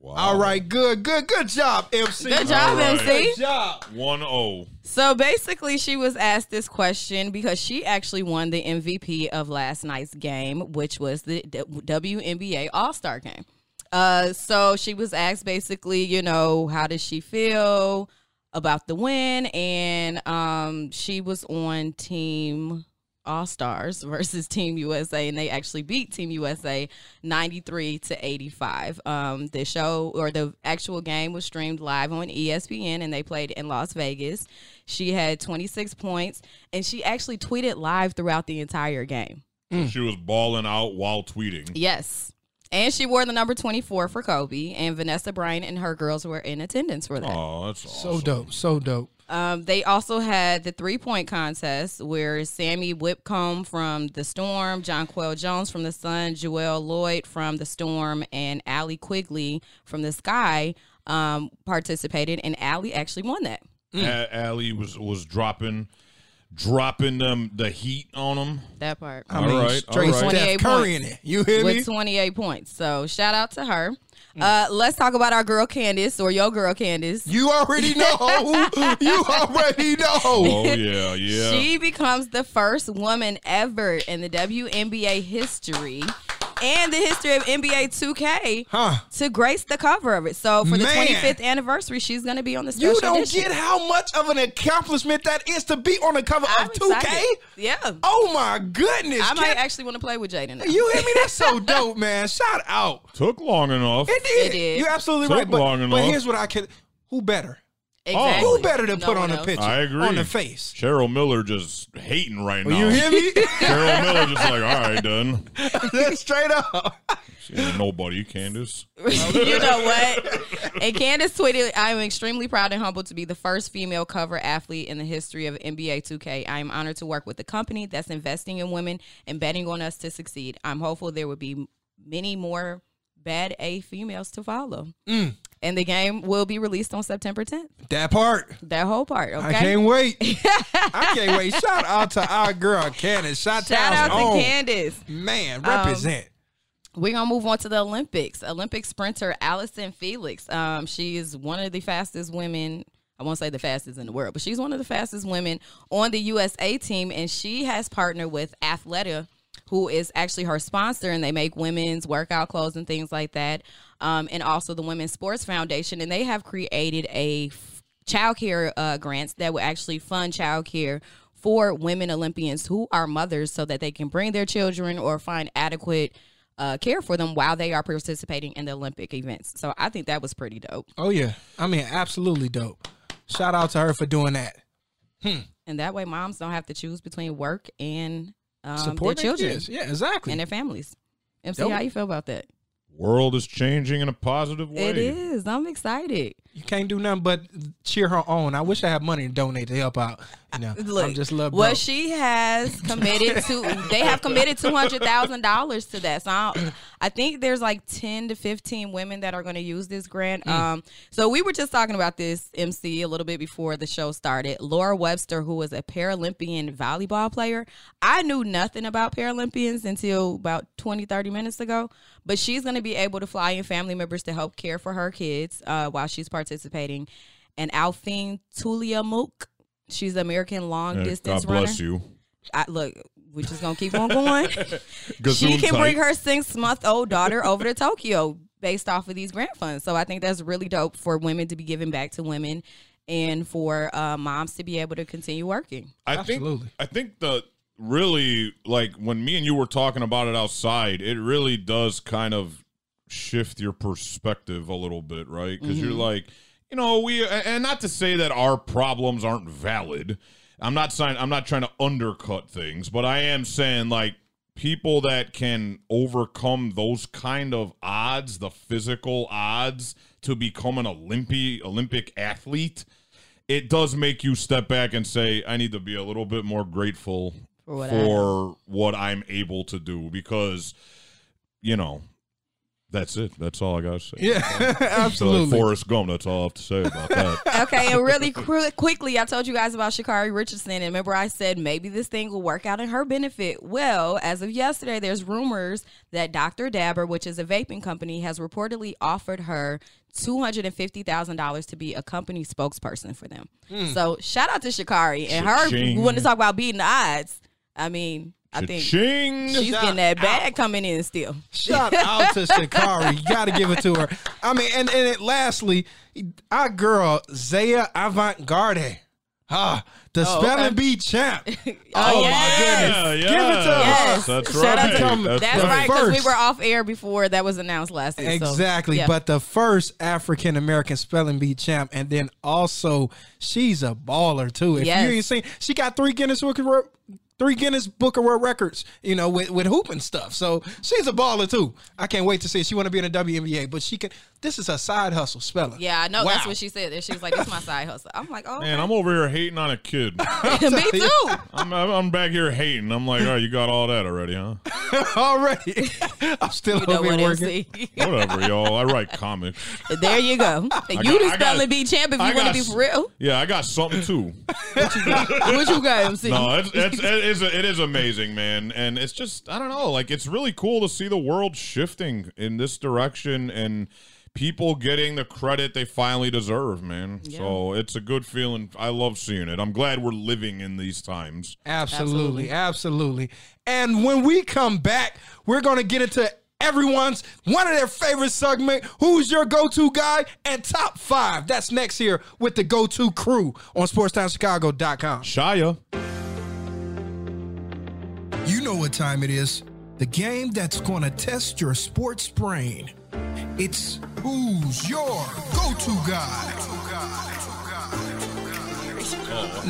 Wow.
All right, good, good, good job, MC.
Good job,
All right.
MC.
Good job.
1 0.
So basically, she was asked this question because she actually won the MVP of last night's game, which was the D- WNBA All Star game. Uh, so she was asked basically, you know, how does she feel about the win? And um, she was on Team All Stars versus Team USA, and they actually beat Team USA 93 to 85. Um, the show or the actual game was streamed live on ESPN, and they played in Las Vegas. She had 26 points, and she actually tweeted live throughout the entire game.
She was balling out while tweeting.
Yes. And she wore the number 24 for Kobe, and Vanessa Bryant and her girls were in attendance for that.
Oh, that's awesome.
So dope. So dope.
Um, they also had the three point contest where Sami Whitcomb from the Storm, Jonquel Jones from the Sun, Jewell Loyd from the Storm, and Allie Quigley from the Sky um, participated, and Allie actually won that.
A- Allie was was dropping dropping them the heat on them.
That part.
I
All
mean,
right,
straight
all right.
Steph
28
Curry in
points.
it. You hear me?
with 28 points. So shout out to her. Uh, let's talk about our girl Candace or your girl Candace.
You already know. you already know.
Oh yeah, yeah.
She becomes the first woman ever in the WNBA history and the history of NBA 2K
Huh.
to grace the cover of it. So for the
Man.
25th anniversary, she's going to be on the special
You don't
edition.
get how much of an accomplishment that is to be on the cover
I'm
of 2K.
excited. Yeah.
Oh my goodness.
I might
Kid-
actually want to play with Jaden.
You hear me? That's so dope, man. Shout out.
Took long enough.
It did.
It did.
You're absolutely
Took
right. But,
long
but
enough.
here's what I can. Who better?
Exactly.
Who better to
No
put on
one
the picture?
I agree.
On the face.
Cheryl Miller just hating right
Well,
now.
you hear me?
Cheryl Miller just like, all right, done.
That's straight up.
She ain't nobody, Candace.
you know what? And Candace tweeted, I am extremely proud and humbled to be the first female cover athlete in the history of NBA 2K. I am honored to work with a company that's investing in women and betting on us to succeed. I'm hopeful there will be many more bad A females to follow.
Mm.
And the game will be released on September 10th.
That part.
That whole part, okay?
I can't wait. I can't wait. Shout out to our girl Candace. Shout,
Shout out to
own.
Candace.
Man, represent.
We're gonna move on to the Olympics. Olympic sprinter Allyson Felix. Um, she is one of the fastest women. I won't say the fastest in the world, but she's one of the fastest women on the USA team, and she has partnered with Athleta, who is actually her sponsor, and they make women's workout clothes and things like that, um, and also the Women's Sports Foundation, and they have created a f- child care uh, grants that will actually fund child care for women Olympians who are mothers, so that they can bring their children or find adequate uh, care for them while they are participating in the Olympic events. So I think that was pretty dope.
oh yeah. I mean, absolutely dope. Shout out to her for doing that.
And that way, moms don't have to choose between work and um,
Support
their
their
children
kids. Yeah, exactly.
and their families. MC,
Dope.
how you feel about that?
World is changing in a positive way.
It is. I'm excited.
You can't do nothing but cheer her on. I wish I had money to donate to help out. You know,
Look,
I'm just love.
Well, she has committed to. they have committed two hundred thousand dollars to that. So I, I think there's like ten to fifteen women that are going to use this grant.
Mm.
Um, so we were just talking about this MC a little bit before the show started. Lora Webster, who was a Paralympian volleyball player, I knew nothing about Paralympians until about 20, 30 minutes ago. But she's going to be able to fly in family members to help care for her kids uh, while she's participating. Participating, and Aliphine Mook. she's an American long
Yeah,
distance
God
runner.
bless you.
I, look, we're just gonna keep on going. she
Gazoon
can bring her six month old daughter over to Tokyo based off of these grant funds. So I think that's really dope for women to be giving back to women and for uh, moms to be able to continue working.
I
Absolutely.
think I think the really like when me and you were talking about it outside, it really does kind of shift your perspective a little bit, right? Because you're mm-hmm. like, you know, we and not to say that our problems aren't valid. I'm not saying I'm not trying to undercut things, but I am saying like people that can overcome those kind of odds, the physical odds to become an Olympi Olympic athlete, it does make you step back and say, I need to be a little bit more grateful
For what I
for what I'm able to do because, you know, that's it. That's all I got to say.
Yeah,
So,
absolutely.
Forrest Gump, that's all I have to say about that.
okay, and really qu- quickly, I told you guys about Sha'Carri Richardson, and remember I said maybe this thing will work out in her benefit. Well, as of yesterday, there's rumors that Dr. Dabber, which is a vaping company, has reportedly offered her two hundred and fifty thousand dollars to be a company spokesperson for them. Hmm. So shout out to Sha'Carri and her.
Cha-ching.
We want to talk about beating the odds. I mean, I think
Ching.
she's getting that bag coming in still.
Shout out to Sha'Carri. You got to give it to her. I mean, and and it, lastly, our girl Zaila Avant Garde. Ah, the
Oh,
spelling
okay.
bee champ.
Oh,
my
yes.
goodness.
Yeah,
Give it to
Yes.
us.
That's
Shout out
right.
to.
That's,
That's right, because we were off air before that was announced last week. so,
Exactly,
yeah.
but the first African American spelling bee champ, and then also she's a baller too. If
Yes.
you ain't seen, she got three Guinness Book of World, three Guinness Book of World Records. You know, with with hoop and stuff. So she's a baller too. I can't wait to see. it. She want to be in the WNBA, but she can. This is her side hustle spelling.
Yeah, I know. That's what she said. She was like, "It's my side hustle." I'm like, "Oh,
Man, I'm over here hating on a kid.
me too."
I'm, I'm I'm back here hating. I'm like, oh, you got all that already, huh?
Already, I'm still
You know
over
what,
here working.
Whatever, y'all. I write comics.
there you go. You
got-
the
got-
spelling bee champ if
I
you want to be for real.
Yeah, I got something too.
What you got, MC?
No, it's, it's, it is it is amazing, man, and it's just I don't know, like it's really cool to see the world shifting in this direction and people getting the credit they finally deserve, man. So it's a good feeling. I love seeing it. I'm glad we're living in these times.
Absolutely, absolutely. And when we come back, we're going to get into everyone's one of their favorite segment, who's your go-to guy and top 5. That's next here with the go-to crew on sportstimeschicago.com.
Shia,
You know what time it is. The game that's going to test your sports brain. It's who's your go-to guy.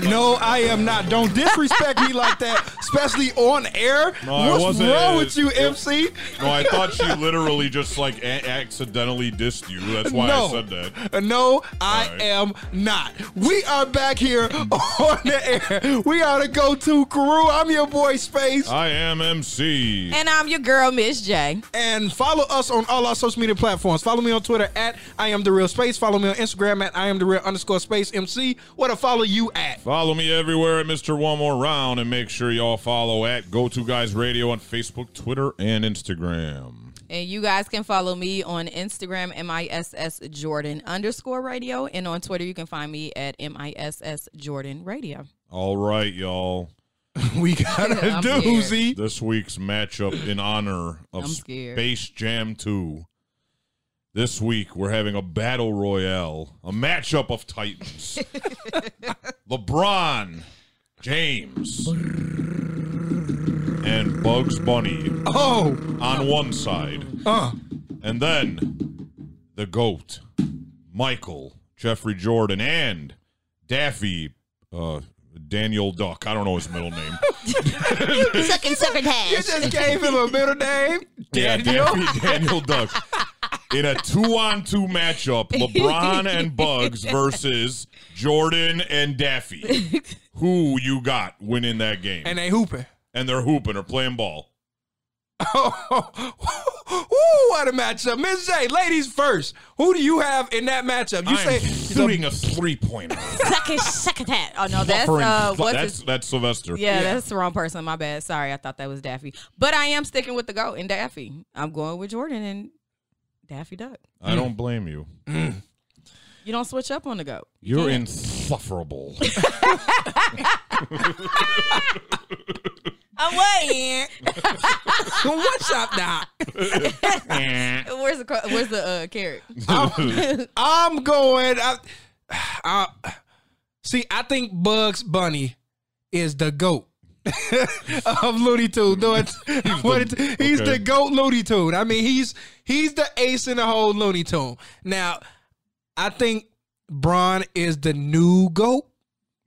No, I am not. Don't disrespect me like that, especially on air.
No, I
What's
wasn't-
wrong with you,
it-
MC?
no, I thought she literally just like a- accidentally dissed you. That's why
no,
I said that.
No, I
All right.
am not. We are back here on the air. We are the go-to crew. I'm your boy Space.
I am MC.
And I'm your girl, Miss J.
And follow us on all our social media platforms. Follow me on Twitter at I am the real space. Follow me on Instagram at I am the real underscore space MC. What to follow you at?
Follow me everywhere at Mr. One More Round and make sure y'all follow at Go To Guys Radio on Facebook, Twitter, and Instagram.
And you guys can follow me on Instagram, MISS Jordan underscore radio. And on Twitter, you can find me at MISS Jordan Radio.
All right, y'all.
We got a
I'm
doozy.
This week's matchup in honor of Space Jam 2. This week we're having a battle royale, a matchup of titans. LeBron James and Bugs Bunny
Oh,
on one side.
uh,
And then the GOAT, Michael, Jeffrey Jordan, and Daffy, uh, Daniel Duck. I don't know his middle name.
Second, second
you just gave him a middle name,
Yeah,
Daniel.
Daffy Daniel Duck. In a two-on-two matchup, LeBron and Bugs versus Jordan and Daffy. Who you got winning that game?
And they hooping.
And they're hooping or playing ball.
Ooh, what a matchup. Miss J, ladies first. Who do you have in that matchup? You
I'm
say
shooting a three-pointer.
second, it, suck it, that. Oh no, that's uh, what's
that's
his-
that's Sylvester.
Yeah, that's the wrong person. My bad. Sorry, I thought that was Daffy. But I am sticking with the goat and Daffy. I'm going with Jordan and Daffy Duck.
I don't blame you.
You don't switch up on the goat.
You're insufferable.
I'm waiting.
What's up now?
where's the cro- where's the uh, carrot?
I'm going. I, I, see, I think Bugs Bunny is the goat of Looney Tune. No, it's, what it- he's
okay.
the goat Looney Tune. I mean, he's he's the ace in the whole Looney Tune. Now, I think Braun is the new goat.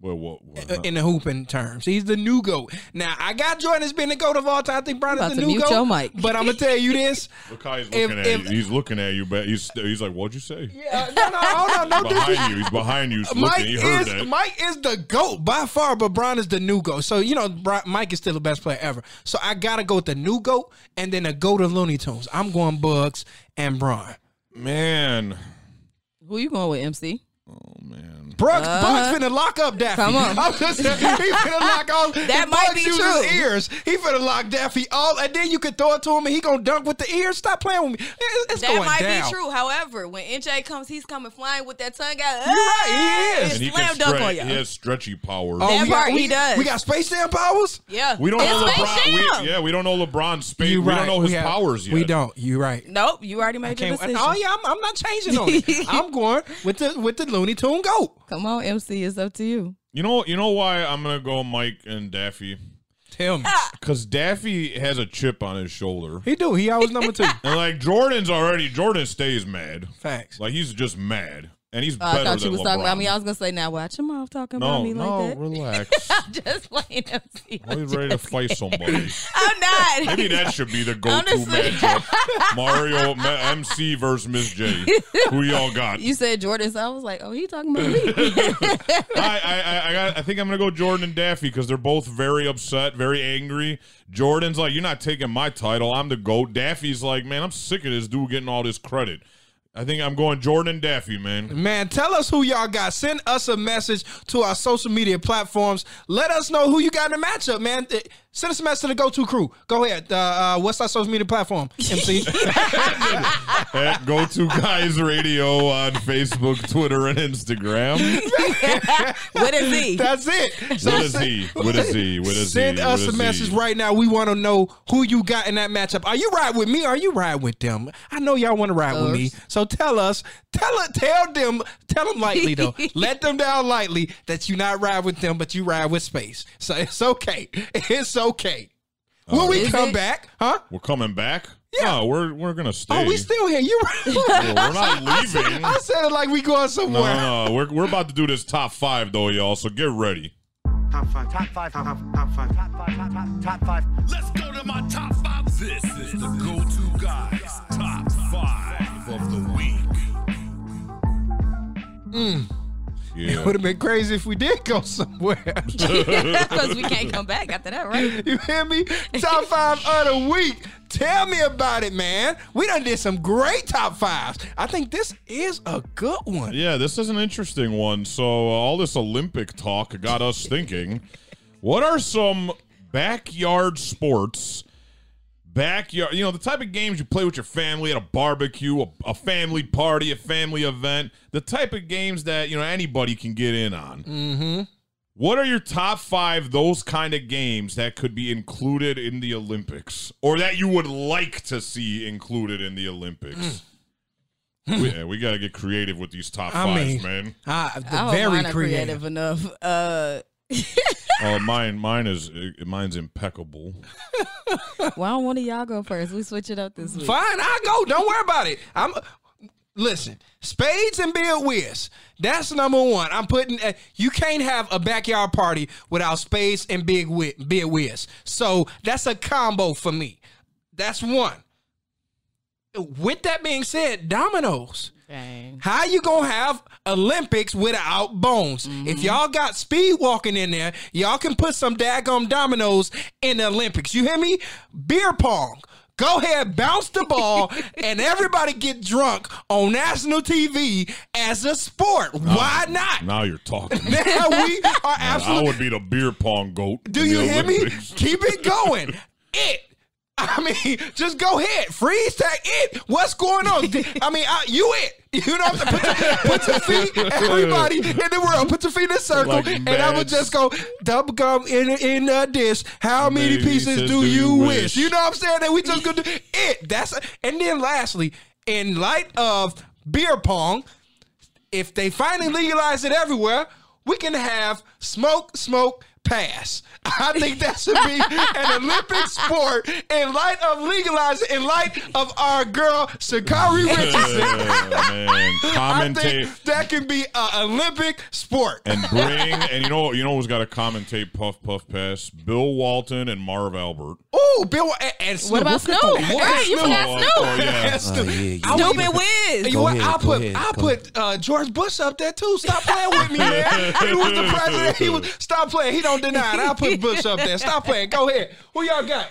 Well, what, what,
uh, in the hooping terms. He's the new GOAT. Now, I got Jordan as being the GOAT of all time. I think Brown is the new GOAT.
your mic.
But I'm going to tell you this.
Look how he's
If-
at
if-
you. He's looking at you, but he's he's like, "What'd you say?"
Yeah, no, no, hold on. No,
behind
disrespect.
you. He's behind you. He's
Mike
looking. He heard
is
that.
Mike is the goat by far, but Brown is the new goat. So you know, Bri- Mike is still the best player ever. So I gotta go with the new goat and then the goat of Looney Tunes. I'm going Bugs and Braun.
Man,
Who you going with, MC?
Bugs,
Uh-huh.
Bugs finna lock up Daffy.
Come on.
I'm just saying, he finna lock all.
That
if
might
Bugs
be
uses
true.
Ears, he finna lock Daffy all, and then you can throw it to him, and he gonna dunk with the ears. Stop playing with me. It's, it's
That
going
might
down.
be true. However, when MJ comes, he's coming flying with that tongue out.
You're right, he is.
and he
Slam dunk
stretch.
on
He
you.
has stretchy powers.
Oh,
That
we got,
part
we,
he does.
We got Space Jam powers.
Yeah.
we don't know
It's Space
LeBron.
Jam.
We, yeah, we don't know LeBron's space.
You
we don't know his
have-
powers yet.
We don't. You right.
Nope, you already made your decision.
oh yeah, I'm, I'm not changing on it. I'm going with the with the Looney Tune goat.
Come on, MC, it's up to you.
You know. You know why I'm gonna go Mike and Daffy?
Tell me.
Because Daffy has a chip on his shoulder,
He do. He always number two.
and like Jordan's already. Jordan stays mad.
Facts.
Like he's just mad, and he's
Oh, I
better
thought you was
LeBron.
talking about me. I was gonna say, now watch your mouth talking
no,
about me
no,
like that.
relax.
I'm just playing
are you ready to fight somebody?
I'm not.
Maybe that should be the go-to matchup: Mario Ma- MC versus Miss J. Who y'all got?
You said Jordan, so I was like, oh, he talking about me.
I, I, I, I, got, I think I'm gonna go Jordan and Daffy because they're both very upset, very angry. Jordan's like, "You're not taking my title. I'm the goat." Daffy's like, "Man, I'm sick of this dude getting all this credit." I think I'm going Jordan Daffy, man.
Man, tell us who y'all got. Send us a message to our social media platforms. Let us know who you got in the matchup, man. Send us a message to the Go To Crew. Go ahead. Uh, uh, what's our social media platform? MC.
At Go To Guys Radio on Facebook, Twitter, and Instagram.
what is he?
That's it.
What is he? What is he? What is
Send
he?
us
What
a message
he?
right now. We want to know who you got in that matchup. Are you ride with me? Or are you ride with them? I know y'all want to ride with me. So tell us, tell it, tell them, tell them lightly though. Let them down lightly that you not ride with them, but you ride with space. So it's okay. It's okay. Oh, when we come
it?
back, huh?
We're coming back.
Yeah.
No, we're we're gonna stay.
Oh, we still here. You right?
Well, we're not
I said-
leaving.
I said it like we going
No,
somewhere.
no, no. We're, we're about to do this top five though, y'all. So get ready.
Top five, top five, top, top five, top five, top, top, top five.
Let's go to my top five. This is the go-to guys top five of the week.
It
Yeah.
would have been crazy if we did go somewhere.
Because we can't come back after that, right?
You hear me? Top five of the week. Tell me about it, man. We done did some great top fives. I think this is a good one.
Yeah, this is an interesting one. So uh, all this Olympic talk got us thinking: what are some backyard sports? Backyard, you know, the type of games you play with your family at a barbecue, a, a family party, a family event, the type of games that, you know, anybody can get in on.
Mm-hmm.
What are your top five those kind of games that could be included in the Olympics or that you would like to see included in the Olympics? we, yeah, we got to get creative with these top
I
fives,
mean,
man.
Ah, the
I hope
very creative.
creative enough. Uh,
Oh, mine, mine is uh, mine's impeccable.
why don't one of y'all go first? We switch it up this week.
Fine, I go. Don't worry about it. I'm. Listen, spades and Bid Whist. That's number one. I'm putting. Uh, you can't have a backyard party without spades and big Wi- Bid Whist. So that's a combo for me. That's one. with that being said, dominoes.
Dang.
How you gonna have Olympics without bones? If mm-hmm. y'all got speed walking in there, y'all can put some daggum dominoes in the Olympics. You hear me? Beer pong. Go ahead, bounce the ball, and everybody get drunk on national TV as a sport. Why not?
Now you're talking.
Now we are absolutely.
I would be the beer pong goat.
Do you
the
hear me? Keep it going. It. I mean, just go ahead. Freeze tag it. What's going on? I mean, I, you it. You know what I'm saying? Put your, put your feet, everybody in the world, put your feet in a circle,
Like
and I would just go, double gum in in a dish. How many pieces do you wish?
wish?
You know what I'm saying? That we just gonna do it. That's and then lastly, in light of beer pong, if they finally legalize it everywhere, we can have smoke, smoke, pass. I think that should be an Olympic sport in light of legalizing, in light of our girl Sha'Carri Richardson.
Man.
I think that can be an Olympic sport.
and bring and you know you know who's got to commentate Puff Puff Pass? Bill Walton and Marv Albert.
Oh, Bill and, and
What about
Snoop?
Snoop?
We'll
Right, you
Snoop.
forgot
Oh,
Snoop.
oh, yeah.
And Snoop.
yeah, yeah.
I would
Snoop
even-
and Wiz.
You
Go
what? I'll put
ahead,
I'll put uh, George Bush up there too. Stop playing with me, man. He was the president. He was stop playing. He don't deny it. I'll put Bush up there. Stop playing. Go ahead. Who y'all got?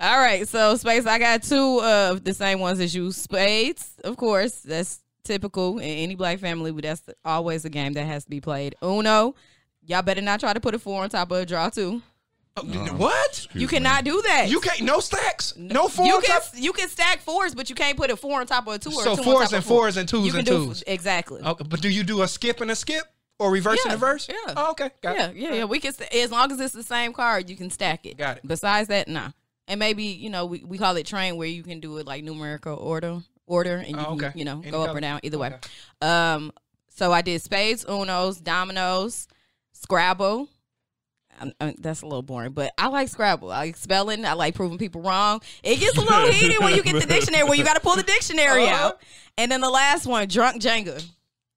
All right, so Space, I got two of the same ones as you. Spades, of course, that's typical in any black family, but that's always a game that has to be played. Uno, y'all better not try to put a four on top of a draw two.
what?
You cannot do that.
You can't. No stacks. No four.
You can
top-
you can stack fours, but you can't put a four on top of a two or
So
a two on
fours and
four.
fours and twos
you can
and
do,
twos.
Exactly.
Okay, but do you do a skip and a skip or reverse
Yeah,
and reverse?
yeah.
Oh, okay. Got
yeah,
it.
yeah, yeah. We can as long as it's the same card, you can stack it.
Got it.
Besides that, nah. And maybe you know we, we call it train where you can do it like numerical order order and you
Oh,
can you know
Any
go up or down either
Okay.
way. Um, so I did spades, unos, dominoes, Scrabble. Um, uh, that's a little boring, but I like Scrabble. I like spelling. I like proving people wrong. It gets a little heated when you get the dictionary, where you got to pull the dictionary
Uh-huh.
out. And then the last one, drunk Jenga.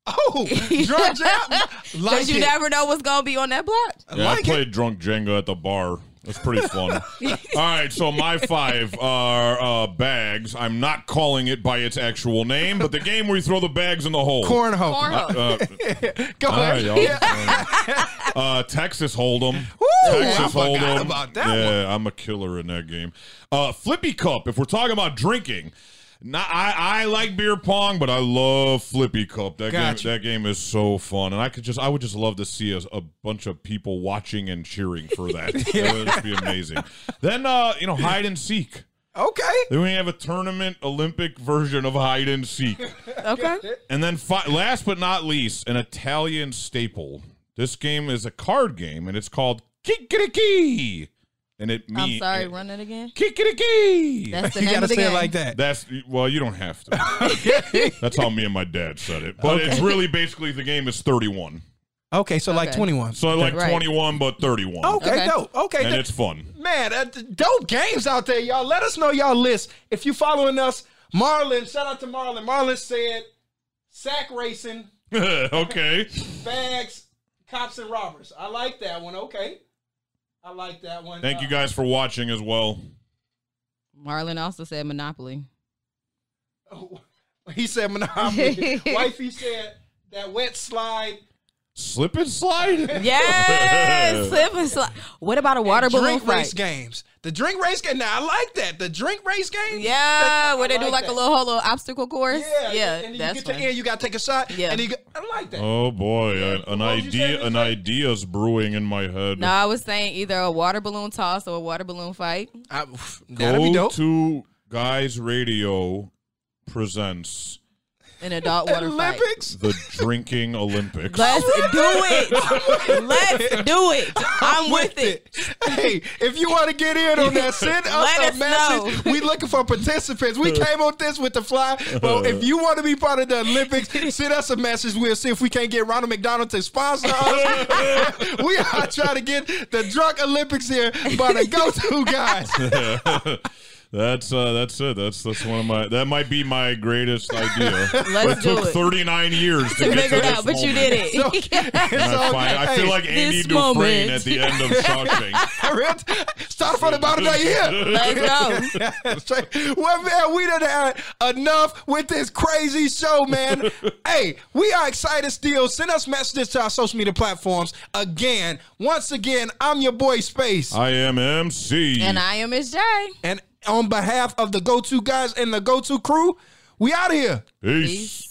Oh, drunk Jenga!
Because
Like
you
it.
never know what's gonna be on that block.
Yeah,
like
I
it.
played drunk Jenga at the bar. That's pretty fun. All right, so my five are uh, bags. I'm not calling it by its actual name, but the game where you throw the bags in the hole.
Cornhole.
Cornhole.
Uh,
Go
all right,
ahead.
y'all.
Yeah.
Uh, Texas Hold'em.
Woo,
Texas Hold'em.
about that
yeah, I'm a killer in that game. Uh, Flippy Cup. If we're talking about drinking, not, I I like beer pong, but I love Flippy Cup. That
Gotcha.
game that game is so fun, and I could just I would just love to see a, a bunch of people watching and cheering for that. It would just be amazing. Then uh, you know hide and seek.
Okay.
Then we have a tournament Olympic version of hide and seek.
Okay.
And then fi- last but not least, an Italian staple. This game is a card game, and it's called Kikiriki. And it
I'm
means
sorry, run it again.
Kikiriki.
That's the
You
name
gotta
of the
say
game.
it like that.
That's well, you don't have to. That's how me and my dad said it. But it's really basically the game is 31.
Okay, so like 21.
So like
Right.
21, but 31.
Okay,
Okay.
dope. Okay,
And
th-
it's fun.
man, uh, dope games out there, y'all. Let us know y'all list. If you following us, Marlon, shout out to Marlon. Marlon said sack racing,
okay.
bags, cops and robbers. I like that one. Okay. I like that one.
Thank you
Uh,
guys for watching as well.
Marlon also said Monopoly.
He said Monopoly. Wifey said that wet slide.
Slip and slide?
Yes, slip and slide. What about a water balloon
drink race
fight?
games. The drink race game. Now I like that. The drink race game.
Yeah, where
I
they do like
that.
a little whole little obstacle course.
Yeah,
yeah,
And you
that's
get to
fun.
the end, you got to take a shot.
Yeah.
And you go, I like that.
Oh boy, a- an
What was you saying,
idea an
Miss Lady?
idea's brewing in my head.
No, I was saying either a water balloon toss or a water balloon fight.
I, that'd be
Go
dope.
to Guys Radio presents
An adult water fight.
Olympics.
the Drinking Olympics.
Let's do it. Let's do it. I'm with it.
Hey, if you want to get in on that, send us
Let
a
us
message.
know.
We looking for participants. We came on this with the fly. Well, if you want to be part of the Olympics, send us a message. We'll see if we can't get Ronald McDonald to sponsor us. we are trying to get the drunk Olympics here by the go-to guys.
That's uh, that's it. That's that's one of my. That might be my greatest idea.
Let's
it
do
took
it.
39 years to,
To
get
figure
to
it
this
out, but you did it.
So-
And I, find, I feel
Hey,
like Andy
this
Dufresne
moment.
at the end of Shawshank.
Start from the bottom of here.
Let's go.
Straight- well, man, we done had enough with this crazy show, man. hey, we are excited still. Send us messages to our social media platforms. Again, once again, I'm your boy Space.
I am MC.
And I am Miss J.
and on behalf of the Go To guys and the Go To crew, we out of here.
Peace.